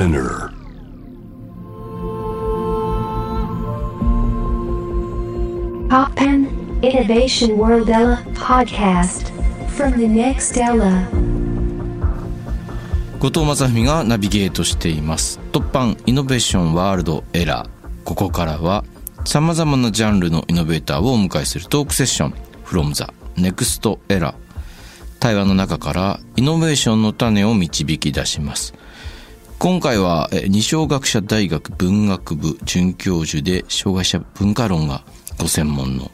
Spinner. Poppen Innovation World Ella podcast from the next Ella. 後藤正文がナビゲートしています。突版イノベーションワールドエラーここからはさまざまなジャンルのイノベーターをお迎えするトークセッション。From the next era 対話の中からイノベーションの種を導き出します今回は二松学舎大学文学部准教授で障害者文化論がご専門の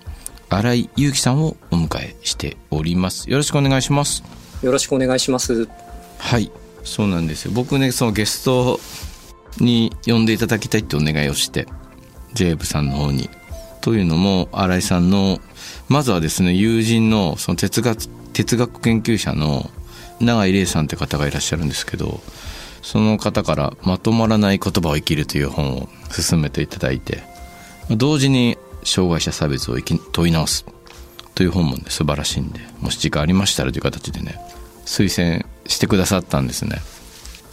新井祐樹さんをお迎えしております。よろしくお願いします。よろしくお願いします。はいそうなんです。よ僕ねそのゲストに呼んでいただきたいってお願いをしてジェイブさんの方に。というのも新井さんのまずはですね友人のその哲学哲学研究者の永井玲さんって方がいらっしゃるんですけどその方から「まとまらない言葉を生きる」という本を勧めていただいて同時に障害者差別を生き問い直すという本もね素晴らしいんでもし時間ありましたらという形でね推薦してくださったんですね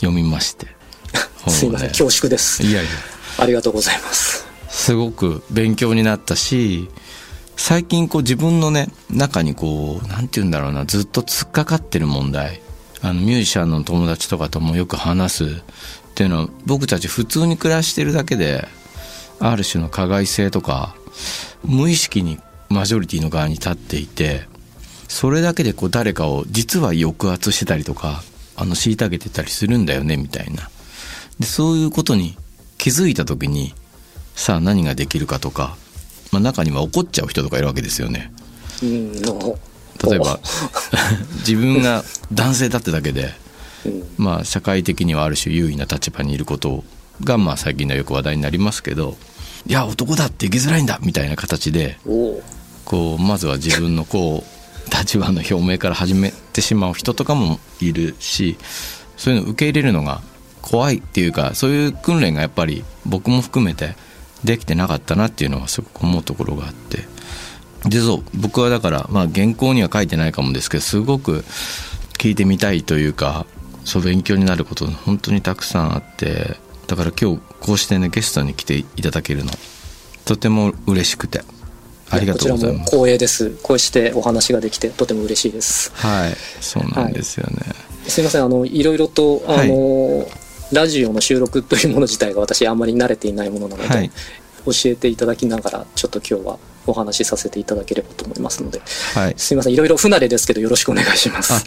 読みまして すいません、恐縮です。いやいやありがとうございます。すごく勉強になったし最近こう自分のね中にこうなんて言うんだろうなずっと突っかかってる問題あのミュージシャンの友達とかともよく話すっていうのは僕たち普通に暮らしてるだけである種の加害性とか無意識にマジョリティの側に立っていてそれだけでこう誰かを実は抑圧してたりとかあの虐げてたりするんだよねみたいな。でそういうことに気づいた時にさあ何ができるかとか、まあ、中には怒っちゃう人とかいるわけですよね。うん、例えば 自分が男性だってだけで、うん。まあ、社会的にはある種優位な立場にいることが、まあ、最近ではよく話題になりますけどいや男だって生きづらいんだみたいな形でおこうまずは自分のこう立場の表明から始めてしまう人とかもいるしそういうのを受け入れるのが怖いっていうかそういう訓練がやっぱり僕も含めてできてなかったなっていうのはすごく思うところがあってでそう僕はだからまあ原稿には書いてないかもですけどすごく聞いてみたいというかそう勉強になることが本当にたくさんあってだから今日こうしてねゲストに来ていただけるのとても嬉しくてありがとうございます。こちらも光栄です。こうしてお話ができてとても嬉しいです。はいそうなんですよね、すいません、あの、いろいろと、あはい。の、ラジオの収録というもの自体が私あんまり慣れていないものなので、はい教えていただきながら、ちょっと今日はお話しさせていただければと思いますので、はい。すいません、いろいろ不慣れですけど、よろしくお願いしまあす。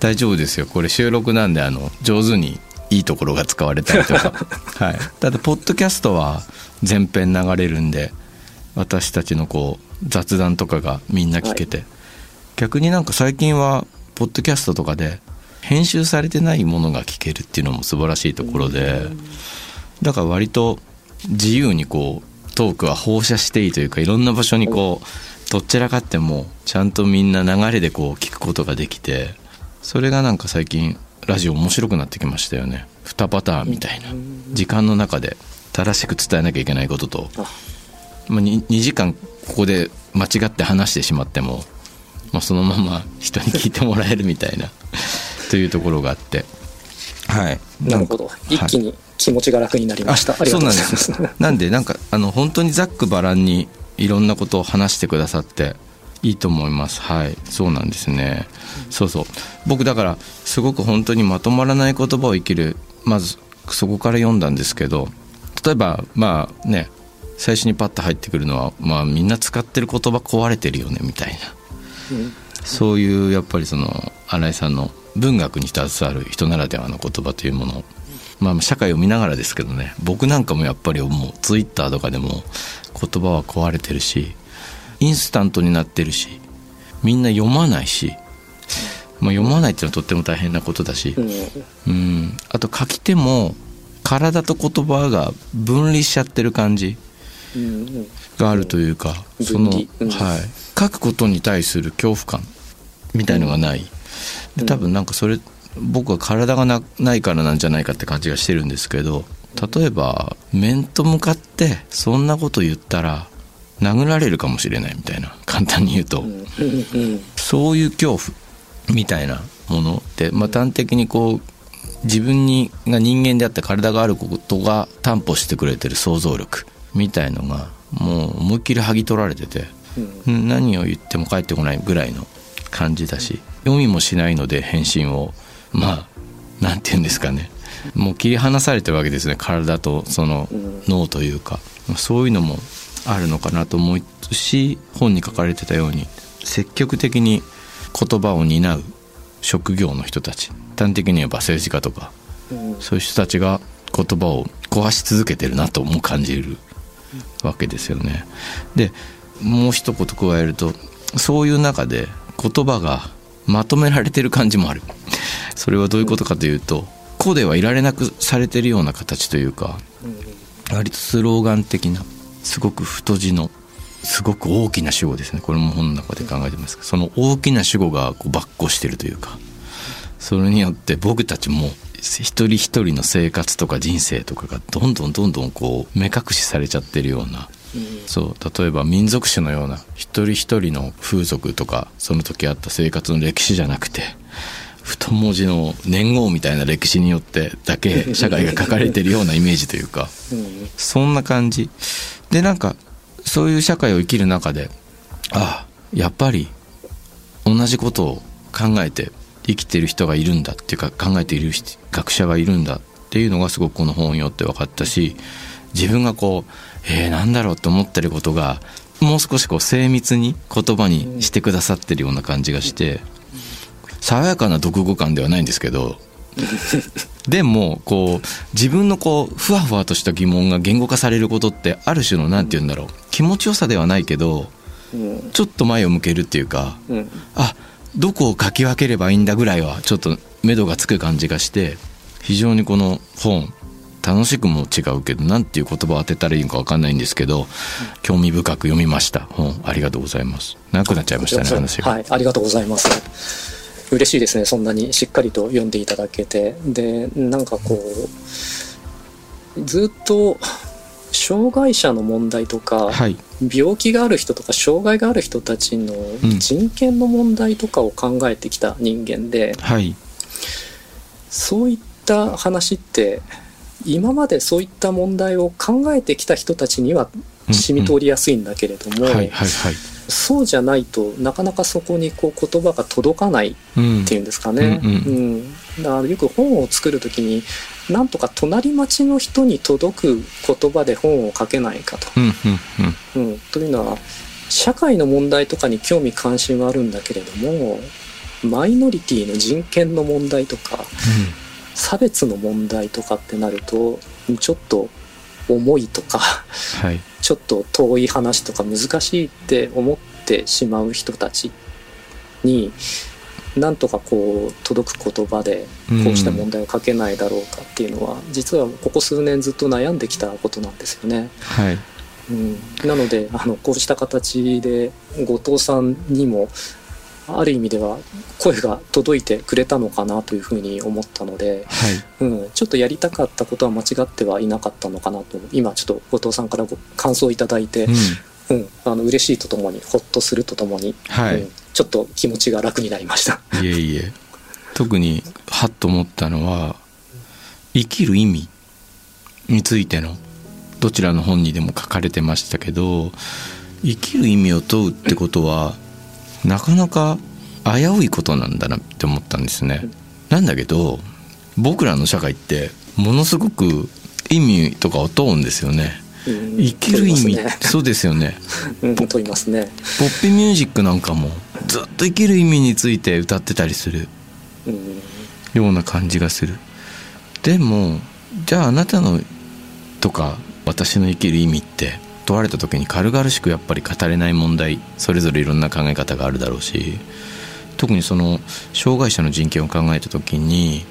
大丈夫ですよ。これ収録なんであの上手にいいところが使われたりとか。はい。ただポッドキャストは全編流れるんで私たちのこう雑談とかがみんな聞けて、逆になんか最近はポッドキャストとかで編集されてないものが聞けるっていうのも素晴らしいところでだから割と自由にこうトークは放射していいというかいろんな場所にこうどっちらかってもちゃんとみんな流れでこう聞くことができてそれがなんか最近ラジオ面白くなってきましたよね。2パターンみたいな。時間の中で正しく伝えなきゃいけないことと、あ。まあ、2, 2時間ここで間違って話してしまっても、まあ、そのまま人に聞いてもらえるみたいな。というところがあって。はい。なるほど。一気に気持ちが楽になりました。ありがとうございます。そうなんですなんでなんかあの本当にざっくばらんにいろんなことを話してくださっていいと思います。はい。そうなんですね、そうそう。僕だからすごく本当にまとまらない言葉を生きるまずそこから読んだんですけど例えばまあね最初にパッと入ってくるのは、まあ、みんな使ってる言葉壊れてるよねみたいな。うんそういうやっぱりその新井さんの文学に携わる人ならではの言葉というものまあ社会を見ながらですけどね僕なんかもやっぱり思うツイッターとかでも言葉は壊れてるしインスタントになってるしみんな読まないし、まあ、読まないっていうのはとっても大変なことだしうん。うん。あと書き手も体と言葉が分離しちゃってる感じがあるというか、その、はい、書くことに対する恐怖感みたいのがない、で多分なんかそれ僕は体がなないからなんじゃないかって感じがしてるんですけど例えば面と向かってそんなこと言ったら殴られるかもしれないみたいな簡単に言うと、そういう恐怖みたいなものって、まあ、端的にこう自分にが人間であって体があることが担保してくれてる想像力みたいのがもう思いっきり剥ぎ取られてて、何を言っても返ってこないぐらいの感じだし読みもしないので返信を。まあなんて言うんですかね。もう切り離されてるわけですね。体とその脳というか。そういうのもあるのかなと思うし本に書かれてたように積極的に言葉を担う職業の人たち。端的に言えば政治家とか。そういう人たちが言葉を壊し続けてるなとも感じるわけですよね。でもう一言加えるとそういう中で言葉がまとめられてる感じもある。それはどういうことかというと個ではいられなくされてるような形というか割とスローガン的なすごく太字のすごく大きな主語ですねこれも本の中で考えてますけどその大きな主語がこう跋扈してるというかそれによって僕たちも一人一人の生活とか人生とかがどんどんどんどんこう目隠しされちゃってるようなそう例えば民族史のような一人一人の風俗とかその時あった生活の歴史じゃなくて太文字の年号みたいな歴史によってだけ 社会が書かれてるようなイメージというかうん。そんな感じ。でなんかそういう社会を生きる中でああやっぱり同じことを考えて生きてる人がいるんだっていうか考えている人学者がいるんだっていうのがすごくこの本を読って分かったし自分がこうえー、なんだろうって思ってることがもう少しこう精密に言葉にしてくださってるような感じがして爽やかな読語感ではないんですけど でもこう自分のこうふわふわとした疑問が言語化されることってある種の何て言うんだろう気持ちよさではないけどうん。ちょっと前を向けるっていうかうん。あどこを書き分ければいいんだぐらいはちょっと目処がつく感じがして非常にこの本楽しくも違うけど何ていう言葉を当てたらいいのか分かんないんですけど興味深く読みました。本ありがとうございます。長くなっちゃいましたね話が、はい、ありがとうございます。嬉しいですね、そんなにしっかりと読んでいただけて。で、なんかこう、ずっと、障害者の問題とか、はい。病気がある人とか障害がある人たちのん。人権の問題とかを考えてきた人間で、はい。そういった話って今までそういった問題を考えてきた人たちには染み通りやすいんだけれども、そうじゃないとなかなかそこにこう言葉が届かないうんっていうんですかね、うん。うんだからよく本を作る時になんとか隣町の人に届く言葉で本を書けないかと、というのは社会の問題とかに興味関心はあるんだけれどもマイノリティの人権の問題とか差別の問題とかってなるとちょっと重いとかはい。ちょっと遠い話とか難しいって思ってしまう人たちになんとかこう届く言葉でこうした問題を書けないだろうかっていうのは、実はここ数年ずっと悩んできたことなんですよね。はい。うん、なのであのこうした形で後藤さんにもある意味では声が届いてくれたのかなというふうに思ったので、はい。うん、ちょっとやりたかったことは間違ってはいなかったのかなと今ちょっと後藤さんからご感想いただいて、うん。うん、あの嬉しいとともにほっとするとともに、はい。うんちょっと気持ちが楽になりました。いえいえ。特にハッと思ったのは生きる意味についてのどちらの本にでも書かれてましたけど生きる意味を問うってことはなかなか危ういことなんだなって思ったんですね。なんだけど僕らの社会ってものすごく意味とかを問うんですよね。うん生きる意味、ねそうですよね。うん問いますね。ポッピミュージックなんかもずっと生きる意味について歌ってたりするうんような感じがするでもじゃああなたのとか私の生きる意味って問われた時に軽々しくやっぱり語れない問題それぞれいろんな考え方があるだろうし特にその障害者の人権を考えた時に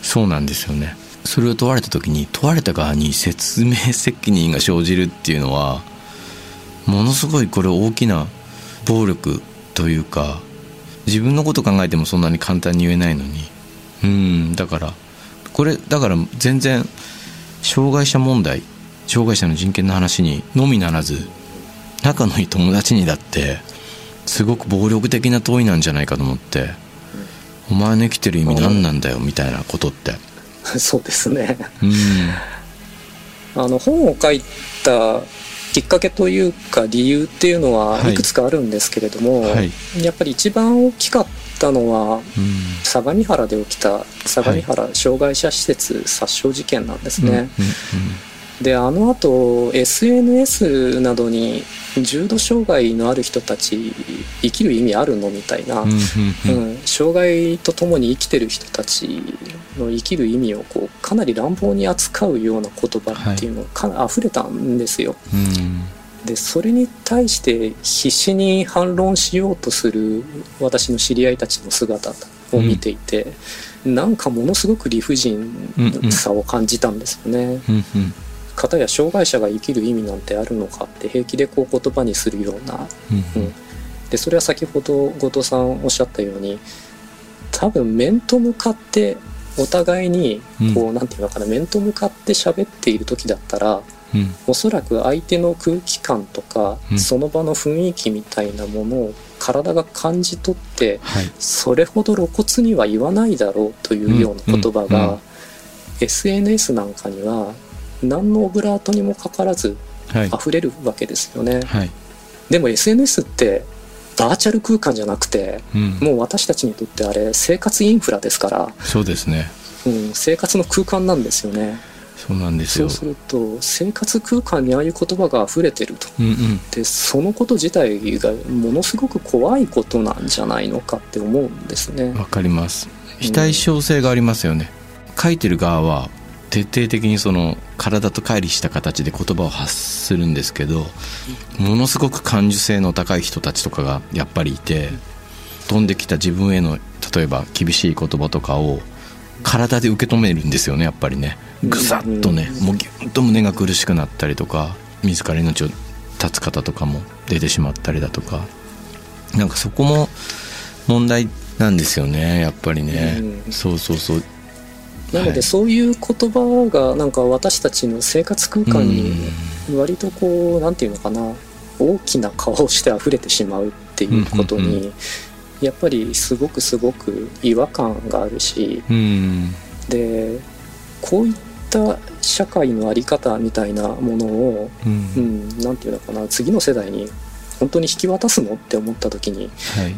そうなんですよね。それを問われた時に問われた側に説明責任が生じるっていうのはものすごいこれ大きな暴力というか自分のこと考えてもそんなに簡単に言えないのに。うんだからこれだから全然障害者問題障害者の人権の話にのみならず仲のいい友達にだってすごく暴力的な問いなんじゃないかと思って「お前の生きてる意味何なんだよ」みたいなことって。そうですね。うん。あの本を書いたきっかけというか理由っていうのははい。いくつかあるんですけれども、はい。やっぱり一番大きかったのはうん。相模原で起きた相模原障害者施設殺傷事件なんですね、うんうんであの後 SNS などに重度障害のある人たち生きる意味あるのみたいな、うんうんうん。うん、障害とともに生きてる人たちの生きる意味をこうかなり乱暴に扱うような言葉っていうのがかな溢れたんですよ。うん。でそれに対して必死に反論しようとする私の知り合いたちの姿を見ていて、なんかものすごく理不尽さを感じたんですよね。うんうん片や障害者が生きる意味なんてあるのかって平気でこう言葉にするような。うんうん。でそれは先ほど後藤さんおっしゃったように多分面と向かってお互いにこう、なんていうのかな面と向かって喋っている時だったらうん。おそらく相手の空気感とか、うん。その場の雰囲気みたいなものを体が感じ取ってはい。それほど露骨には言わないだろうというような言葉が、SNS なんかには何のオブラートにもかからずはい。溢れるわけですよね。はい。でも SNS ってバーチャル空間じゃなくてうん。もう私たちにとってあれ生活インフラですから、そうですね。うん、生活の空間なんですよね。そうなんですよ。そうすると生活空間にああいう言葉が溢れてると。うんうん。でそのこと自体がものすごく怖いことなんじゃないのかって思うんですね。わかります。非対称性がありますよね、書いてる側は徹底的にその体と乖離した形で言葉を発するんですけどものすごく感受性の高い人たちとかがやっぱりいて飛んできた自分への例えば厳しい言葉とかを体で受け止めるんですよねやっぱりね。ぐさっとねもうギュンと胸が苦しくなったりとか自ら命を絶つ方とかも出てしまったりだとか。なんかそこも問題なんですよねやっぱりね、うん。そうそうそう。はいなのでそういう言葉がなんか私たちの生活空間に割とこうなんていうのかな。大きな顔をして溢れてしまうっていうことにやっぱりすごくすごく違和感があるしうん。でこういった社会の在り方みたいなものを、うん。うん、なんていうのかな。次の世代に本当に引き渡すのって思った時にはい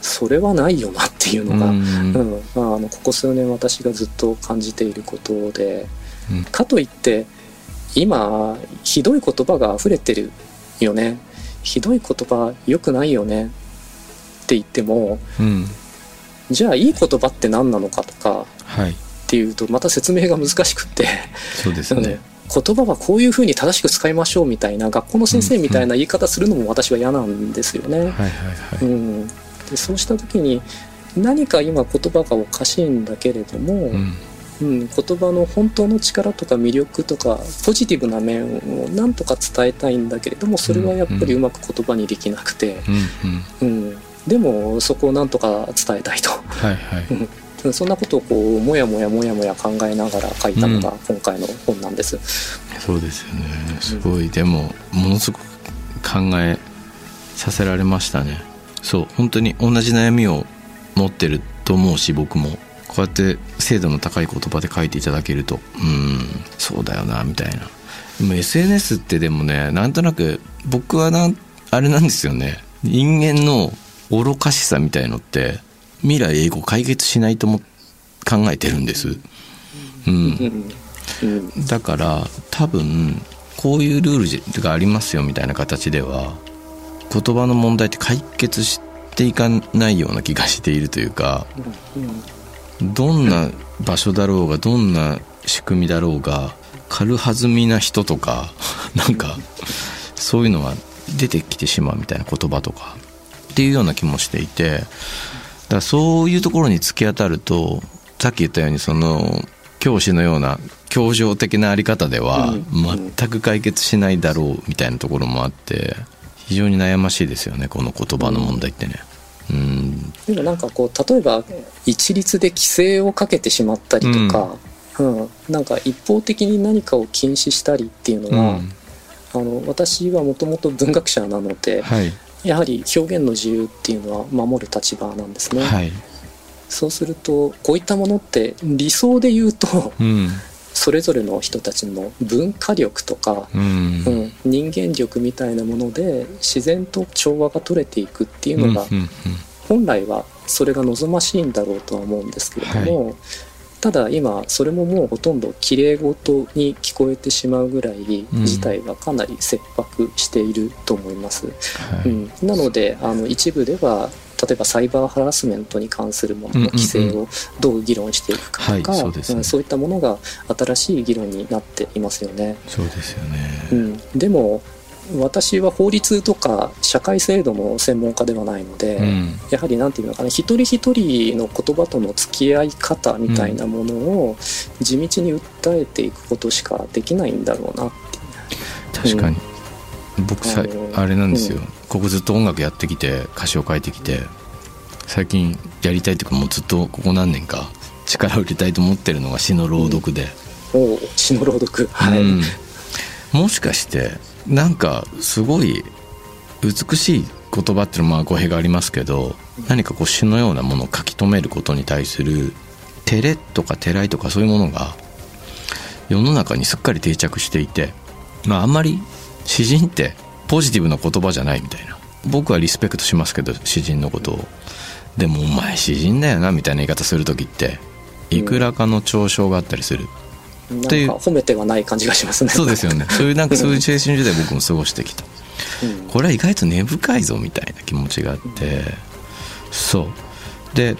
それはないよなっていうのが、うん。うん。まあ、あのここ数年私がずっと感じていることで、うん。かといって今ひどい言葉が溢れてるよね。ひどい言葉良くないよね。って言ってもうん。じゃあいい言葉って何なのかとかはい。っていうとまた説明が難しくって、そうですね。言葉はこういうふうに正しく使いましょうみたいな学校の先生みたいな言い方するのも私は嫌なんですよね。はいはいはういん、でそうした時に何か今言葉がおかしいんだけれども、うん。うん、言葉の本当の力とか魅力とかポジティブな面をなんとか伝えたいんだけれどもそれはやっぱりうまく言葉にできなくて、うんうんうん、でもそこをなんとか伝えたいと。はいはい。うん。そんなことをこうもやもやもやもや考えながら書いたのが今回の本なんです。そうですよね。すごい。でもものすごく考えさせられましたねそう本当に同じ悩みを持ってると思うし僕も。こうやって精度の高い言葉で書いていただけると。うんそうだよなみたいな。でも SNS ってでもねなんとなく僕はなあれなんですよね。人間の愚かしさみたいのって未来英語解決しないとも考えてるんです。うん。だから多分こういうルールがありますよみたいな形では言葉の問題って解決していかないような気がしているというかどんな場所だろうがどんな仕組みだろうが軽はずみな人とか なんかそういうのは出てきてしまうみたいな言葉とかっていうような気もしていてだからそういうところに突き当たるとさっき言ったようにその教師のような教条的なあり方ではうん。全く解決しないだろうみたいなところもあって非常に悩ましいですよねこの言葉の問題ってね。うん。でもなんかこう例えば一律で規制をかけてしまったりとか、うん。なんか一方的に何かを禁止したりっていうのは、うん。あの私はもともと文学者なので、はい。やはり表現の自由っていうのは守る立場なんですね。はい。そうするとこういったものって理想で言うとうんそれぞれの人たちの文化力とか、うん。うん、人間力みたいなもので自然と調和が取れていくっていうのが、本来はそれが望ましいんだろうとは思うんですけれども、ただ今それももうほとんどきれい事に聞こえてしまうぐらいうん。事態はかなり切迫していると思います。はい。うん、なのであの一部では例えばサイバーハラスメントに関するものの規制をどう議論していくかとか、はいそういったものが新しい議論になっていますよね。そうですよね。うん、でも私は法律とか社会制度の専門家ではないので、うん。やはりなんていうのかな一人一人の言葉との付き合い方みたいなものを地道に訴えていくことしかできないんだろうなって確かに、僕さあのあれなんですよ、うんここずっと音楽やってきて歌詞を書いてきて最近やりたいというかもうずっとここ何年か力を入れたいと思ってるのが詩の朗読で、おう詩の朗読。はい、うん。もしかしてなんかすごい美しい言葉っていうのはまあ語弊がありますけど何かこう詩のようなものを書き留めることに対する照れとかてらいとかそういうものが世の中にすっかり定着していてまああんまり詩人ってポジティブな言葉じゃないみたいな。僕はリスペクトしますけど詩人のことを。でもお前詩人だよなみたいな言い方する時っていくらかの嘲笑があったりする、なん。というか褒めてはない感じがしますね。そうですよね。そういうなんかそういう青春時代僕も過ごしてきた。うん。これは意外と根深いぞみたいな気持ちがあって。そう。で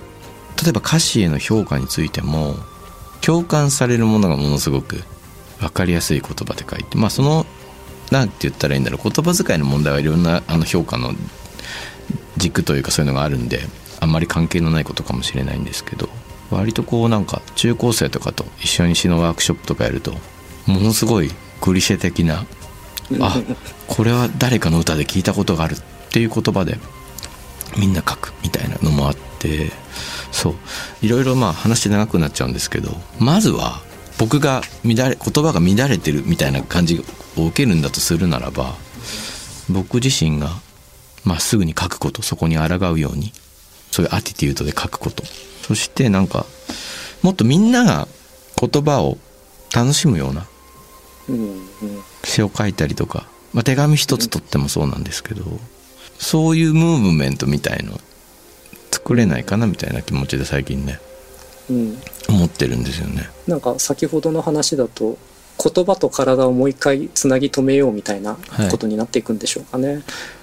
例えば歌詞への評価についても共感されるものがものすごく分かりやすい言葉で書いてまあそのなんて言ったらいいんだろう言葉遣いの問題はいろんなあの評価の軸というかそういうのがあるんであんまり関係のないことかもしれないんですけど割とこうなんか中高生とかと一緒に詩のワークショップとかやるとものすごいクリシェ的なあこれは誰かの歌で聞いたことがあるっていう言葉でみんな書くみたいなのもあってそう。いろいろまあ話長くなっちゃうんですけどまずは僕が乱れ言葉が乱れてるみたいな感じを受けるんだとするならば僕自身がまっすぐに書くことそこに抗うようにそういうアティテュードで書くこと。そしてなんかもっとみんなが言葉を楽しむような詩を書いたりとか、まあ、手紙一つとってもそうなんですけど、そういうムーブメントみたいの作れないかなみたいな気持ちで最近ねうん。思ってるんですよね。なんか先ほどの話だと言葉と体をもう一回つなぎ止めようみたいなことになっていくんでしょうかね、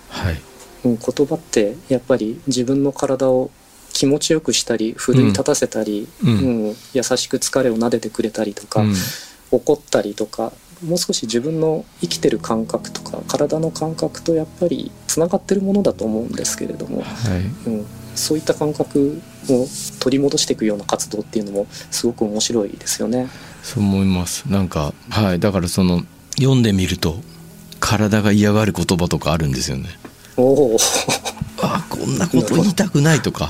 はい、うん、言葉ってやっぱり自分の体を気持ちよくしたり奮い立たせたり、うん。うん。優しく疲れを撫でてくれたりとか、うん。怒ったりとかもう少し自分の生きてる感覚とか体の感覚とやっぱりつながってるものだと思うんですけれども、はい。うん、そういった感覚を取り戻していくような活動っていうのもすごく面白いですよね。そう思います。なんかはい。だからその読んでみると体が嫌がる言葉とかあるんですよね。おおあこんなこと言いたくないとか。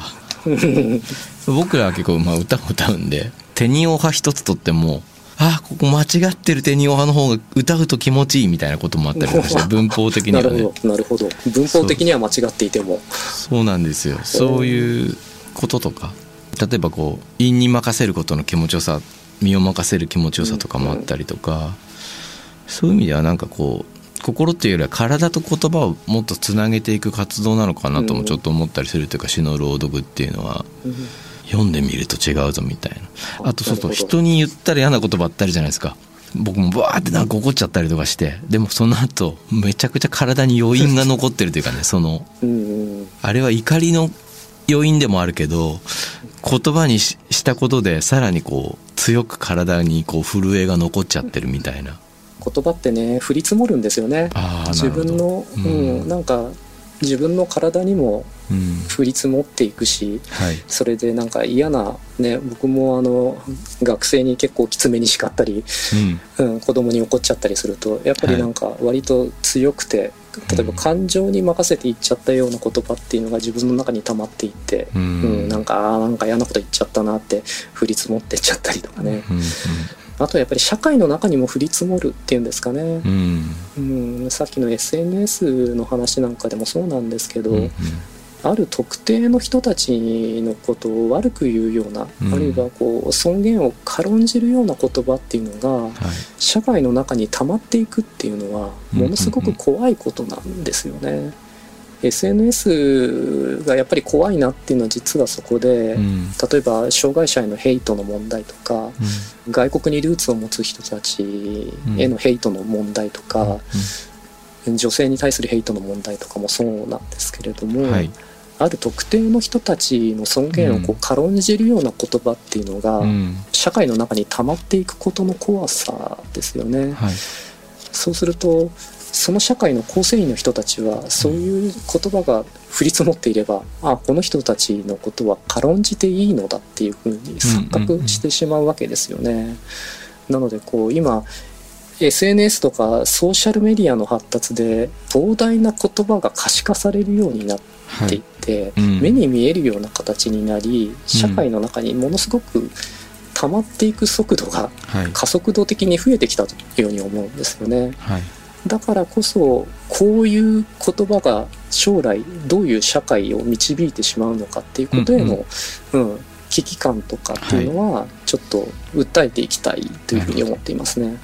僕らは結構まあ歌を歌うんでテニオ派一つとってもあここ間違ってる。テニオ派の方が歌うと気持ちいいみたいなこともあったりとかして 文法的になはね。るほどなるほど。文法的には間違っていても。そうなんですよ。そういうこととか。例えばこう陰に任せることの気持ちよさ身を任せる気持ちよさとかもあったりとか、そういう意味ではなんかこう心っていうよりは体と言葉をもっとつなげていく活動なのかなともちょっと思ったりするというか詩の朗読っていうのは読んでみると違うぞみたいな。あとそうそう人に言ったら嫌な言葉あったりじゃないですか。僕もバーってなんか怒っちゃったりとかしてでもその後めちゃくちゃ体に余韻が残ってるというかねそのあれは怒りの余韻でもあるけど言葉にししたことでさらにこう強く体にこう震えが残っちゃってるみたいな。言葉ってね降り積もるんですよね。自分の、ううんんなんか自分の体にもうん。降り積もっていくしはい。それでなんか嫌なね僕もあの学生に結構きつめに叱ったり、うん。うん、子供に怒っちゃったりするとやっぱりなんか割と強くて、例えば感情に任せて言っちゃったような言葉っていうのが自分の中に溜まっていって、ううんんなんかあーなんか嫌なこと言っちゃったなって降り積もってっちゃったりとかね、うんあとはやっぱり社会の中にも降り積もるっていうんですかね、うん。うん、さっきの SNS の話なんかでもそうなんですけど、うんうんある特定の人たちのことを悪く言うような、うん。あるいはこう尊厳を軽んじるような言葉っていうのがはい。社会の中に溜まっていくっていうのはものすごく怖いことなんですよね。SNS がやっぱり怖いなっていうのは実はそこで、うん。例えば障害者へのヘイトの問題とか外国にルーツを持つ人たちへのヘイトの問題とか、女性に対するヘイトの問題とかもそうなんですけれども、うんはいある特定の人たちの尊厳をこううん。軽んじるような言葉っていうのが、うん。社会の中に溜まっていくことの怖さですよね。はい。そうするとその社会の構成員の人たちはそういう言葉が降り積もっていれば、あこの人たちのことは軽んじていいのだっていうふうに錯覚してしまうわけですよね。なのでこう今 SNS とかソーシャルメディアの発達で膨大な言葉が可視化されるようになっていって、うん。目に見えるような形になり社会の中にものすごく溜まっていく速度がはい。加速度的に増えてきたというように思うんですよね。はい。だからこそこういう言葉が将来どういう社会を導いてしまうのかっていうことへの、うん危機感とかっていうのはちょっと訴えていきたいというふうに思っていますね。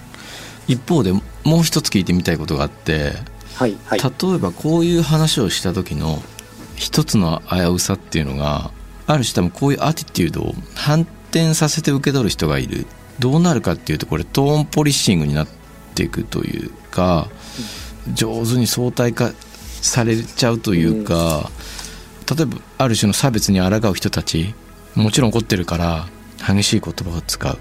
一方でもう一つ聞いてみたいことがあってはいはい。例えばこういう話をした時の一つの危うさっていうのがある種多分こういうアティテュードを反転させて受け取る人がいるどうなるかっていうとこれトーンポリッシングになっていくというか上手に相対化されちゃうというか、例えばある種の差別に抗う人たちもちろん怒ってるから激しい言葉を使う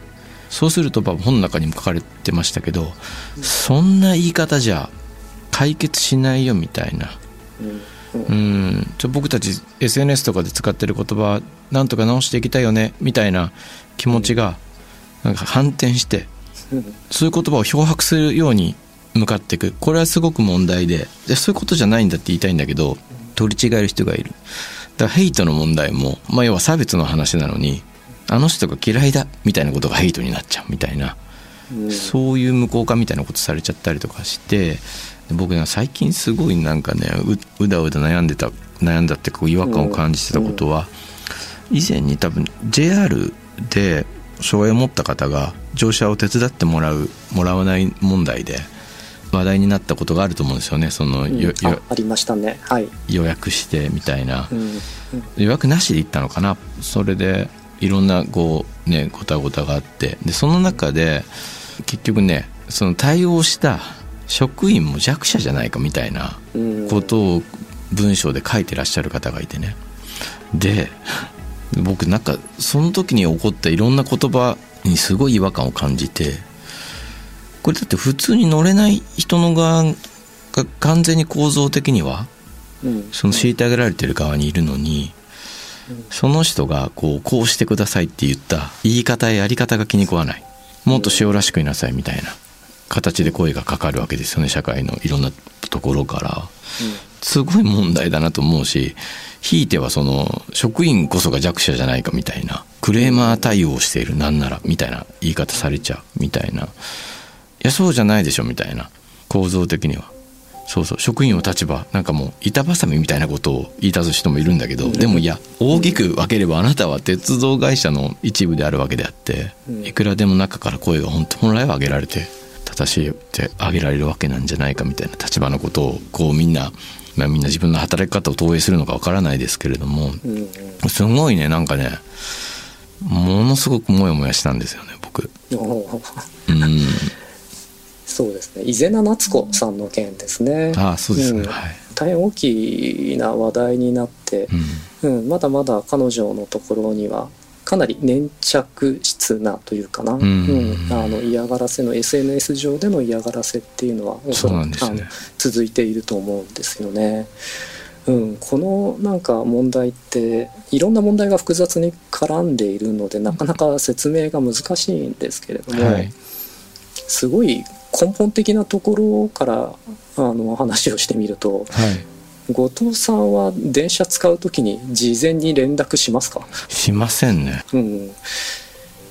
そうするとまあ本の中にも書かれてましたけどそんな言い方じゃ解決しないよみたいな。うん。うん。ちょ僕たち SNS とかで使ってる言葉なんとか直していきたいよねみたいな気持ちがなんか反転してうんそういう言葉を漂白するように向かっていく。これはすごく問題ででそういうことじゃないんだって言いたいんだけど取り違える人がいる。だからヘイトの問題も、まあ、要は差別の話なのにあの人が嫌いだみたいなことがヘイトになっちゃうみたいなうん。そういう無効化みたいなことされちゃったりとかしてで僕ね最近すごいなんかねううだうだ悩んでた悩んだっていうか違和感を感じてたことは、以前に多分 JR で障害を持った方が乗車を手伝ってもらうもらわない問題で話題になったことがあると思うんですよねそのうん。よよあありましたね。はい。予約してみたいな。うん。うん。予約なしで行ったのかな。それでいろんなこうねごたごたがあってでその中で結局ねその対応した職員も弱者じゃないかみたいなうん。ことを文章で書いてらっしゃる方がいてね。で僕なんかその時に起こったいろんな言葉にすごい違和感を感じてこれだって普通に乗れない人の側が完全に構造的にはうん。その虐げられてる側にいるのにその人がこうこうしてくださいって言った言い方ややり方が気に食わない。もっと塩らしくいなさいみたいな形で声がかかるわけですよね社会のいろんなところから。すごい問題だなと思うしひいてはその職員こそが弱者じゃないかみたいなクレーマー対応しているなんならみたいな言い方されちゃうみたいな。いやそうじゃないでしょみたいな構造的にはそうそう職員の立場なんかもう板挟みみたいなことを言い出す人もいるんだけど、でもいや大きく分ければあなたは鉄道会社の一部であるわけであって、うん。いくらでも中から声が本当本来は上げられて正しいって上げられるわけなんじゃないかみたいな立場のことをこうみんな、まあ、みんな自分の働き方を投影するのかわからないですけれどもうん。うんすごいねなんかねものすごくモヤモヤしたんですよね僕。うんそうですね。伊是名夏子さんの件ですね。ああそうですね、うん。はい、大変大きな話題になって、うん。うん、まだまだ彼女のところにはかなり粘着質なというかな、ん。うん。あの嫌がらせの SNS 上での嫌がらせっていうのはおそらく、あの続いていると思うんですよね。うん、このなんか問題っていろんな問題が複雑に絡んでいるのでなかなか説明が難しいんですけれども、はい。すごい根本的なところからあの話をしてみるとはい。後藤さんは電車使う時に事前に連絡しますか、しませんね。うん、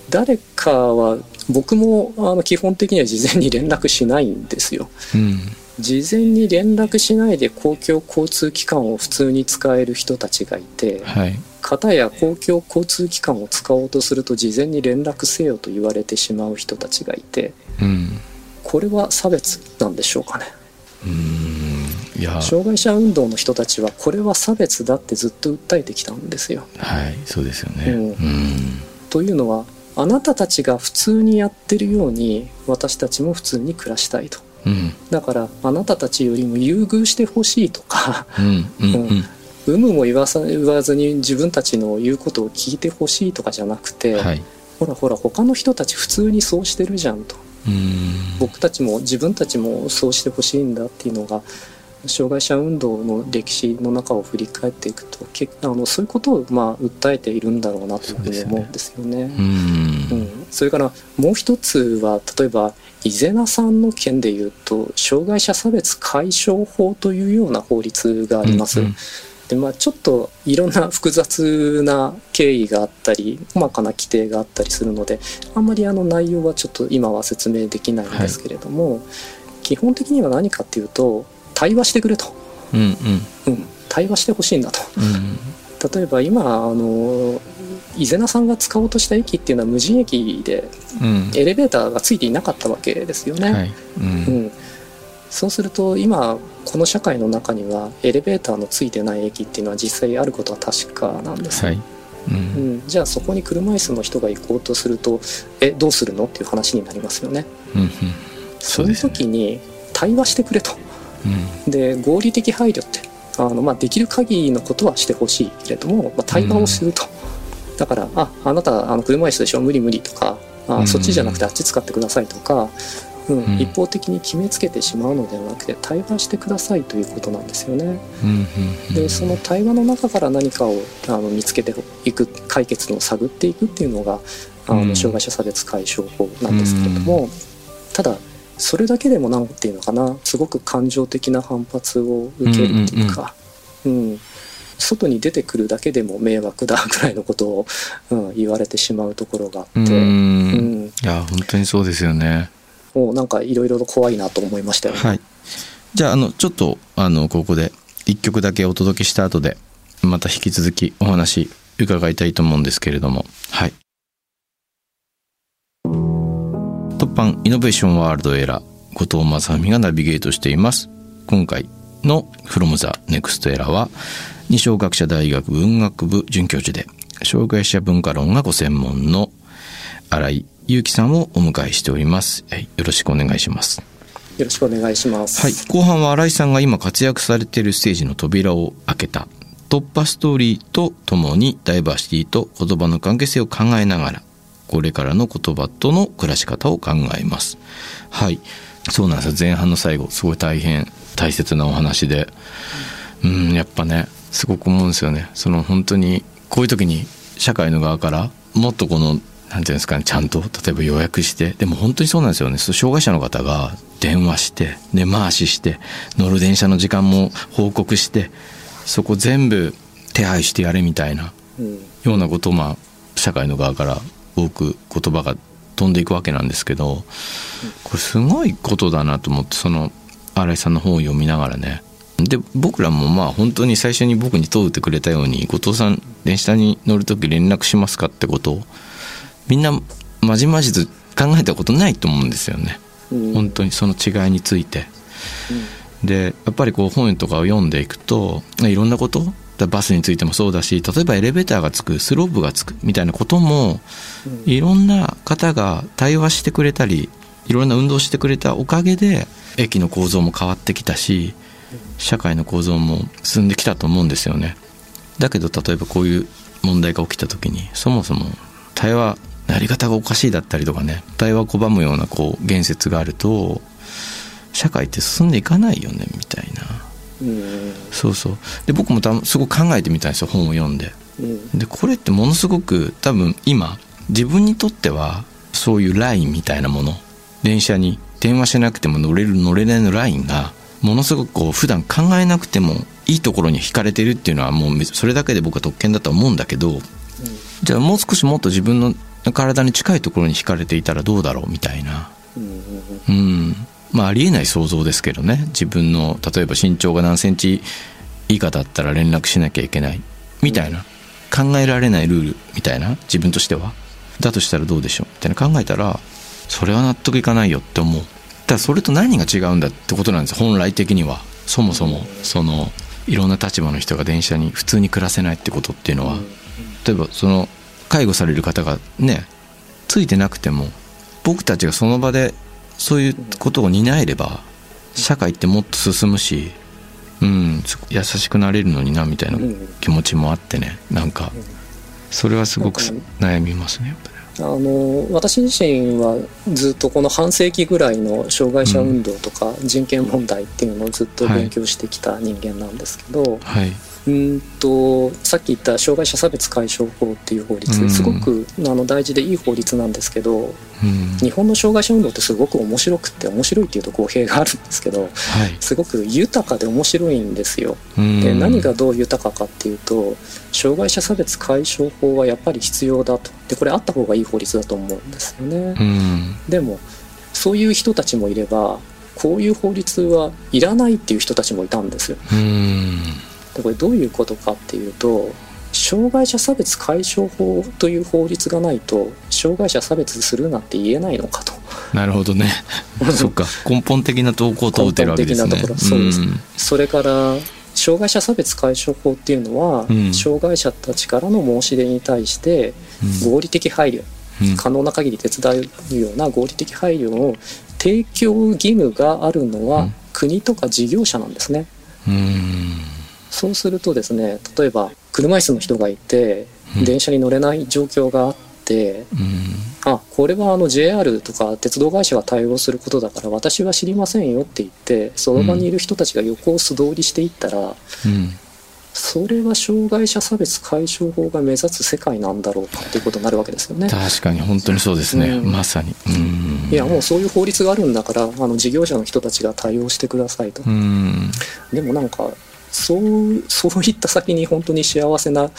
誰かは僕もあの基本的には事前に連絡しないんですよ。うん。事前に連絡しないで公共交通機関を普通に使える人たちがいてはい。片や公共交通機関を使おうとすると事前に連絡せよと言われてしまう人たちがいてうんこれは差別なんでしょうかね。うーん。いや。障害者運動の人たちはこれは差別だってずっと訴えてきたんですよ。はいそうですよね。うん。うんというのはあなたたちが普通にやってるように私たちも普通に暮らしたいと。うん。だからあなたたちよりも優遇してほしいとか。うん有無も言わさ言わずに自分たちの言うことを聞いてほしいとかじゃなくて、はい。ほらほら他の人たち普通にそうしてるじゃんと。うん僕たちも自分たちもそうしてほしいんだっていうのが障害者運動の歴史の中を振り返っていくとけあのそういうことをまあ訴えているんだろうなというふうに思うんですよね。それからもう一つは例えば伊是名さんの件でいうと障害者差別解消法というような法律があります。うんうんでまあ、ちょっといろんな 複雑な経緯があったり細かな規定があったりするのであんまりあの内容はちょっと今は説明できないんですけれども、基本的には何かっていうと対話してくれと、うんうん。うん、対話してほしいんだと。うん。例えば今あの伊是名さんが使おうとした駅っていうのは無人駅でうん。エレベーターがついていなかったわけですよね。はい。うん。うん、そうすると今この社会の中にはエレベーターのついてない駅っていうのは実際あることは確かなんですよ、はい。うん。うん、じゃあそこに車椅子の人が行こうとするとえどうするの？っていう話になりますよね。うんうん。そういう時に対話してくれと。うん。で合理的配慮ってあの、まあ、できる限りのことはしてほしいけれども、まあ、対話をすると、だから「ああなたあの車椅子でしょ？無理無理」とかあ、うん。そっちじゃなくてあっち使ってください」とか、うんうん。一方的に決めつけてしまうのではなくて対話してくださいということなんですよね。でその対話の中から何かをあの見つけていく解決のを探っていくっていうのがあの、うん。障害者差別解消法なんですけれども、ただそれだけでも何ていうのかなすごく感情的な反発を受けるっていうか、うん。外に出てくるだけでも迷惑だぐらいのことを、うん、言われてしまうところがあって、うん。うん。いや本当にそうですよねもうなんかいろいろと怖いなと思いましたよね。はい。じゃああのちょっとあのここで一曲だけお届けした後でまた引き続きお話伺いたいと思うんですけれども。はい。突版イノベーションワールドエラー後藤正文がナビゲートしています。今回の From the Next Era は二松学舎大学文学部准教授で障害者文化論がご専門の新井祐樹さんをお迎えしております、はい、よろしくお願いします。よろしくお願いします。はい、後半は新井さんが今活躍されているステージの扉を開けた。突破ストーリーとともにダイバーシティと言葉の関係性を考えながらこれからの言葉との暮らし方を考えます。はいそうなんですよ。前半の最後すごい大変大切なお話で。うんやっぱねすごく思うんですよね。その本当にこういう時に社会の側からもっとこのなんていうんですかねちゃんと例えば予約してでも本当にそうなんですよね。障害者の方が電話して根回しして乗る電車の時間も報告してそこ全部手配してやれみたいなうん。ようなことをまあ社会の側から多く言葉が飛んでいくわけなんですけどこれすごいことだなと思ってその新井さんの本を読みながらね。で僕らもまあ本当に最初に僕に問うてくれたように後藤さん電車に乗る時連絡しますかってことをみんなまじまじと考えたことないと思うんですよね。うん。本当にその違いについて。でやっぱりこう本とかを読んでいくといろんなこと？だバスについてもそうだし例えばエレベーターがつくスロープがつくみたいなこともいろんな方が対話してくれたりいろんな運動してくれたおかげで駅の構造も変わってきたし社会の構造も進んできたと思うんですよね。だけど例えばこういう問題が起きた時にそもそも対話やり方がおかしいだったりとかね対話を拒むようなこう言説があると社会って進んでいかないよねみたいな。うん。そうそう。で僕もたすごく考えてみたんですよ本を読んで。うん。でこれってものすごく多分今自分にとってはそういうラインみたいなもの。電車に電話しなくても乗れる乗れないのラインがものすごくこう普段考えなくてもいいところに惹かれてるっていうのはもうそれだけで僕は特権だと思うんだけどじゃあもう少しもっと自分の体に近いところに惹かれていたらどうだろうみたいな。うん。まあありえない想像ですけどね。自分の例えば身長が何センチ以下だったら連絡しなきゃいけない。みたいな、考えられないルールみたいな。自分としては。だとしたらどうでしょう。みたいな。考えたらそれは納得いかないよって思う。ただそれと何が違うんだってことなんです。本来的には。そもそもそのいろんな立場の人が電車に普通に暮らせないってことっていうのは。例えばその介護される方がねついてなくても僕たちがその場でそういうことを担えれば社会ってもっと進むしうん優しくなれるのになみたいな気持ちもあってねなんか。それはすごく悩みますねやっぱり。あの私自身はずっとこの半世紀ぐらいの障害者運動とか人権問題っていうのをずっと勉強してきた人間なんですけど、はい、うんとさっき言った障害者差別解消法っていう法律、うん。すごくあの大事でいい法律なんですけどうん。日本の障害者運動ってすごく面白くって面白いっていうと語弊があるんですけどはい。すごく豊かで面白いんですよ。うん。で何がどう豊かかっていうと障害者差別解消法はやっぱり必要だと。でこれあった方がいい法律だと思うんですよね。うん。でもそういう人たちもいればこういう法律はいらないっていう人たちもいたんですよ。うんでこれどういうことかっていうと障害者差別解消法という法律がないと障害者差別するなって言えないのかと。なるほどね。そっか。根本的な投稿を問うてるわけですね。そうです。ん。それから障害者差別解消法っていうのは、うん。障害者たちからの申し出に対してうん。合理的配慮、うん。可能な限り手伝うような合理的配慮を提供義務があるのはうん。国とか事業者なんですね。うんそうするとですね例えば車椅子の人がいてうん。電車に乗れない状況があって、うん。あこれはあの JR とか鉄道会社が対応することだから私は知りませんよって言ってその場にいる人たちが横を素通りしていったら、うん。それは障害者差別解消法が目指す世界なんだろうかっていうことになるわけですよね。確かに本当にそうですね、うん。まさに。うん。いやもうそういう法律があるんだからあの事業者の人たちが対応してくださいと。うん。でもなんかそうそういった先に本当に幸せな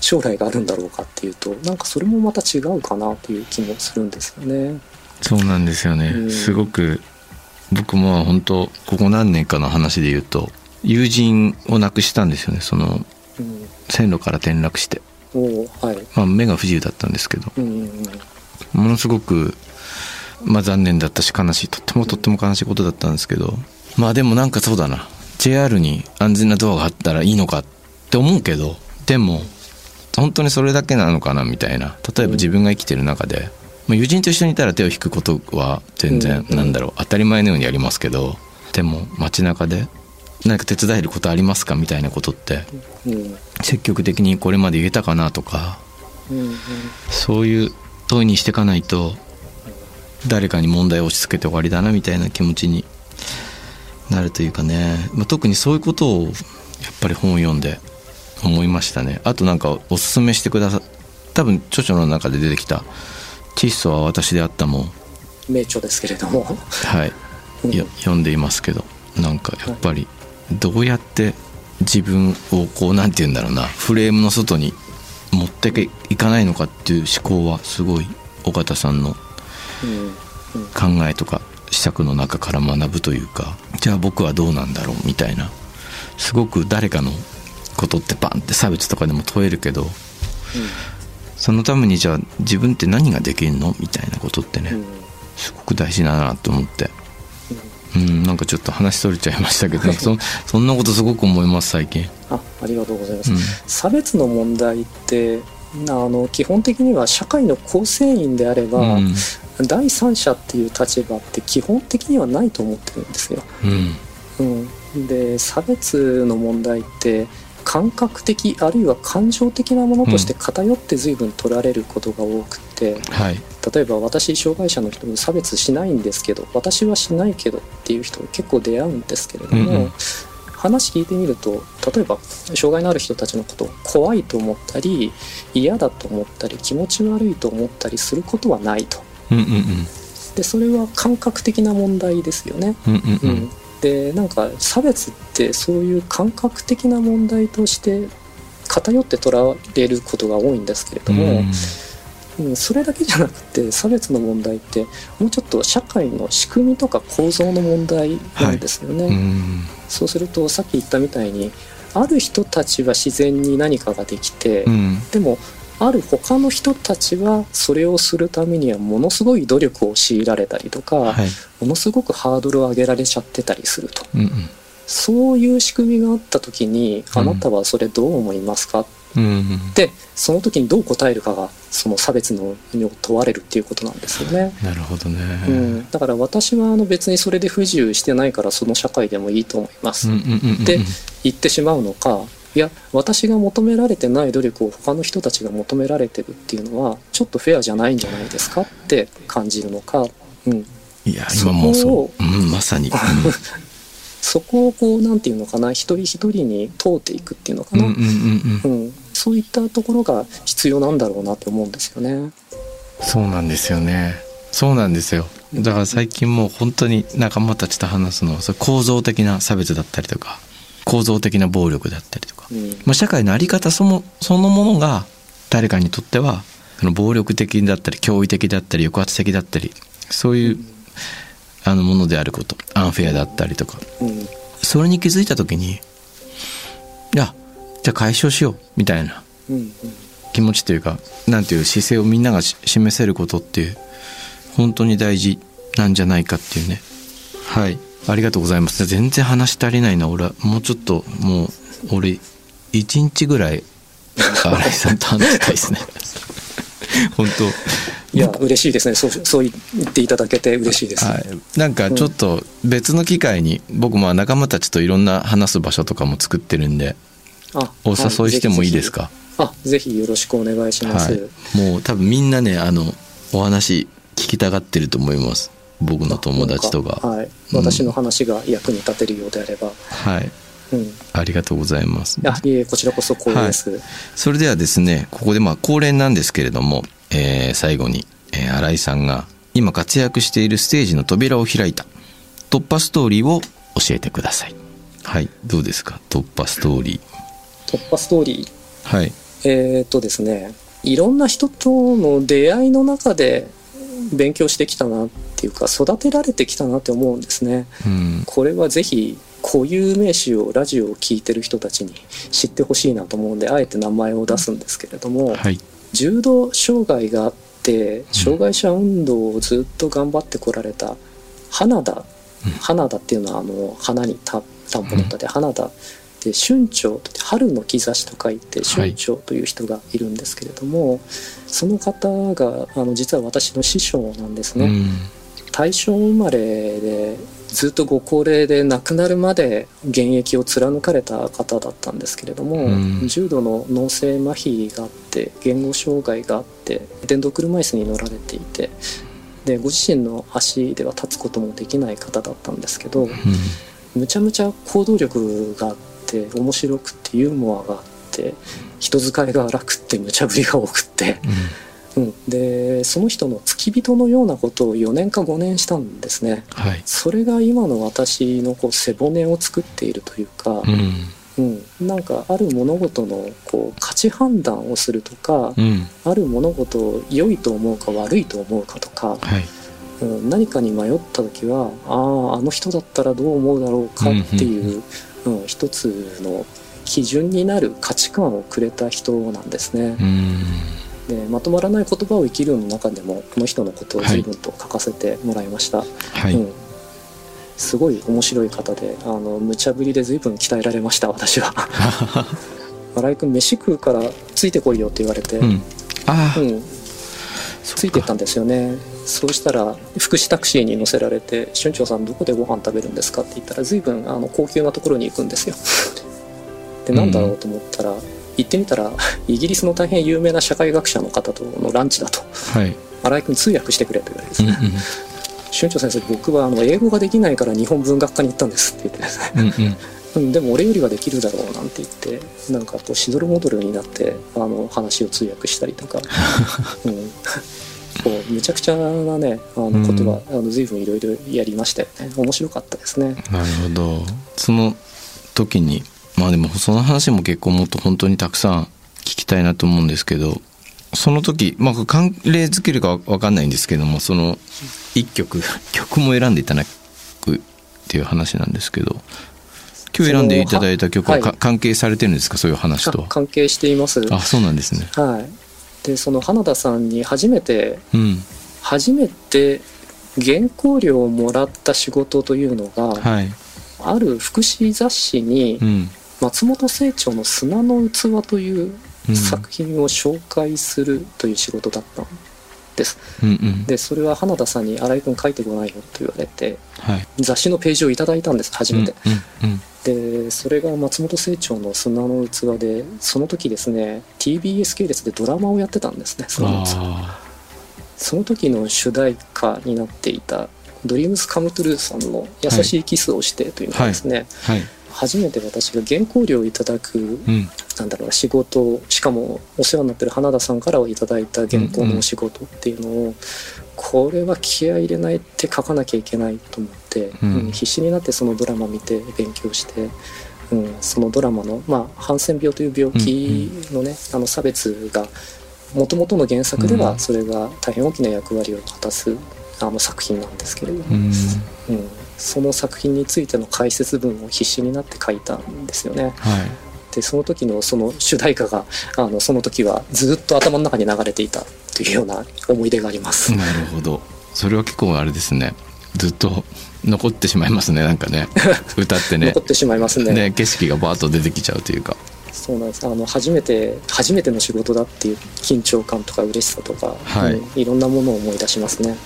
将来があるんだろうかっていうとなんかそれもまた違うかなという気もするんですよね。そうなんですよね、うん。すごく僕も本当ここ何年かの話で言うと友人を亡くしたんですよね。そのうん、線路から転落して、はい、まあ、目が不自由だったんですけど。うん。ものすごく、まあ、残念だったし悲しい。とってもとっても悲しいことだったんですけど。まあでもなんかそうだな JR に安全なドアがあったらいいのかって思うけどでも本当にそれだけなのかなみたいな。例えば自分が生きてる中で、まあ、友人と一緒にいたら手を引くことは全然うんなんだろう。当たり前のようにやりますけどでも街中で何か手伝えることありますかみたいなことってうん。積極的にこれまで言えたかなとかそういう問いにしていかないと誰かに問題を押し付けて終わりだなみたいな気持ちになるというかね、まあ、特にそういうことをやっぱり本を読んで思いましたね。あとなんかおすすめしてくださ多分著書の中で出てきた「窒素は私であった」も名著ですけれども、はい。読んでいますけど。なんかやっぱりどうやって自分をこうなんて言うんだろうな。フレームの外に持ってけいかないのかっていう思考はすごい尾形さんのうん。考えとか施策の中から学ぶというかじゃあ僕はどうなんだろうみたいな。すごく誰かのことってバンって差別とかでも問えるけどそのためにじゃあ自分って何ができるのみたいなことってね、うんうんすごく大事だなと思って。うん。なんかちょっと話それちゃいましたけどそそんなことすごく思います最近。あありがとうございます、うん。差別の問題ってあの基本的には社会の構成員であれば、うん。第三者っていう立場って基本的にはないと思ってるんですよ。うん。うん、で差別の問題って感覚的あるいは感情的なものとして偏って随分取られることが多くて、はい。例えば私障害者の人に差別しないんですけど私はしないけどっていう人結構出会うんですけれども、うんうん話聞いてみると例えば障害のある人たちのことを怖いと思ったり嫌だと思ったり気持ち悪いと思ったりすることはないと。うんうんでそれは感覚的な問題ですよね。うんうんうんうんうんでなんか差別ってそういう感覚的な問題として偏って捉えることが多いんですけれども、うん、それだけじゃなくて差別の問題ってもうちょっと社会の仕組みとか構造の問題なんですよね。うん。そうするとさっき言ったみたいにある人たちは自然に何かができて、うん。でもある他の人たちはそれをするためにはものすごい努力を強いられたりとか、はい。ものすごくハードルを上げられちゃってたりすると。うんそういう仕組みがあった時にうん。あなたはそれどう思いますか、うんうんでその時にどう答えるかがその差別のにを問われるっていうことなんですよね。なるほどね。うん、だから私はあの別にそれで不自由してないからその社会でもいいと思います。うんうんうんうんで言ってしまうのかいや私が求められてない努力を他の人たちが求められてるっていうのはちょっとフェアじゃないんじゃないですかって感じるのか、うん、いや今もうそう、うん、まさに、そこをこうなんていうのかな一人一人に問うていくっていうのかな、うんうんうんうん。うん。そういったところが必要なんだろうなと思うんですよね。そうなんですよね。そうなんですよ。だから最近もう本当に仲間たちと話すのは構造的な差別だったりとか構造的な暴力だったりとか、うん。まあ、社会の在り方そのそのものが誰かにとってはその暴力的だったり驚異的だったり抑圧的だったりそういうあのものであることアンフェアだったりとか。うんそれに気づいた時にいやじゃあ解消しようみたいな気持ちというかなんていう姿勢をみんなが示せることっていう本当に大事なんじゃないかっていうね。はい。ありがとうございます。全然話足りないな俺は。もうちょっともう俺一日ぐらい新井さんと話したいですね。本いや嬉しいですね。そうそう言っていただけて嬉しいです。当はい。なんかちょっと別の機会に僕も仲間たちといろんな話す場所とかも作ってるんであお誘いしてもいいですか、はいぜひよろしくお願いします。はい、もう多分みんなねあのお話聞きたがってると思います。僕の友達とか。はい、うん私の話が役に立てるようであれば、はいうん、ありがとうございます。あいえこちらこそ光栄です。それではですねここでまあ恒例なんですけれども、えー最後に、えー新井さんが今活躍しているステージの扉を開いた突破ストーリーを教えてください。はい。どうですか？突破ストーリー。突破ストーリー？はい。えーっとですねいろんな人との出会いの中で勉強してきたなっていうか育てられてきたなって思うんですね。うん。これはぜひ固有名詞をラジオを聞いてる人たちに知ってほしいなと思うんであえて名前を出すんですけれども、はい。重度障害があって障害者運動をずっと頑張ってこられた花田、うん。花田っていうのはあの花に田田んぼの田で花田で春鳥といって春の兆しと書いてはい春鳥という人がいるんですけれども、その方があの実は私の師匠なんですね。うん。大正生まれでずっとご高齢で亡くなるまで現役を貫かれた方だったんですけれども、うん重度の脳性麻痺があって言語障害があって電動車椅子に乗られていてでご自身の足では立つこともできない方だったんですけどむちゃむちゃ行動力があって面白くてユーモアがあって人使いが荒くって無茶ぶりが多くって。うん、でその人の付き人のようなことを4年か5年したんですね。はい。それが今の私のこう背骨を作っているというかう、ん。うん。なんかある物事のこう価値判断をするとか、うん。ある物事を良いと思うか悪いと思うかとか、はい。うん、何かに迷った時はあああの人だったらどう思うだろうかっていう、うん一つの基準になる価値観をくれた人なんですね。うんでまとまらない言葉を生きるの中でもこの人のことを随分と書かせてもらいました、はい、うん、すごい面白い方であの無茶ぶりで随分鍛えられました私は。新井君飯食うからついてこいよって言われて、うん。ああ、うん。そついてったんですよね。そうしたら福祉タクシーに乗せられて「春長さんどこでご飯食べるんですか?」って言ったら随分あの高級なところに行くんですよ。でなんだろうと思ったら、行ってみたら イギリスの大変有名な社会学者の方とのランチだと。はい。新井君通訳してくれと言われてですね、うんうん春長先生僕はあの英語ができないから日本文学科に行ったんですって言ってですねうんうん。うん、でも俺よりはできるだろうなんて言ってなんかこうしどろもどろになってあの話を通訳したりとか、うん、こうめちゃくちゃなねあのことは、あの随分いろいろやりましたよね。面白かったですね。なるほど。その時にまあでもその話も結構もっと本当にたくさん聞きたいなと思うんですけどその時、まあ、関連づけるかわかんないんですけどもその一曲 曲も選んでいただくっていう話なんですけど今日選んでいただいた曲はは関係されてるんですか？そういう話と。は関係しています。あそうなんですね。はい。でその花田さんに初めてうん。初めて原稿料をもらった仕事というのが、はい。ある福祉雑誌にうん松本清張の「砂の器」といううん。作品を紹介するという仕事だったんです。うんうん。でそれは花田さんに「新井君書いてこないよ」と言われてはい。雑誌のページをいただいたんです初めて。うんうんでそれが松本清張の「砂の器で」その時ですね TBS 系列でドラマをやってたんですね砂のその時の主題歌になっていた「ドリームスカムトゥルーさんの「優しいキスをして」というのがですね、ーはい初めて私が原稿料をいただくうん。なんだろうな仕事をしかもお世話になってる花田さんからいただいた原稿のお仕事っていうのを、これは気合い入れないって書かなきゃいけないと思って、うん。うん必死になってそのドラマ見て勉強して、うん、そのドラマの、まあ、ハンセン病という病気のね、あの差別がもともとの原作でうん。はそれが大変大きな役割を果たすあの作品なんですけれども、うん。うん、その作品についての解説文を必死になって書いたんですよね。はい。でその時のその主題歌があのその時はずっと頭の中に流れていたというような思い出があります。なるほど。それは結構あれですね。ずっと残ってしまいますね。なんかね。歌ってね。残ってしまいますね。ね景色がバーッと出てきちゃうというか。そうなんです。あの初めて初めての仕事だっていう緊張感とか嬉しさとか、はい。うんいろんなものを思い出しますね。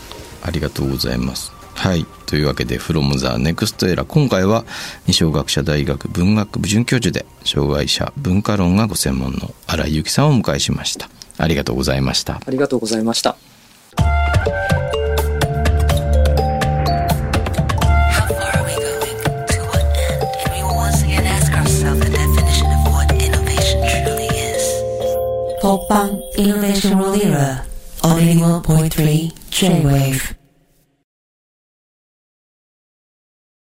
ありがとうございます。はい、というわけで「from the next era」今回は二松学者大学文学部准教授で障害者文化論がご専門の新井由紀さんをお迎えしました。ありがとうございました。ありがとうございました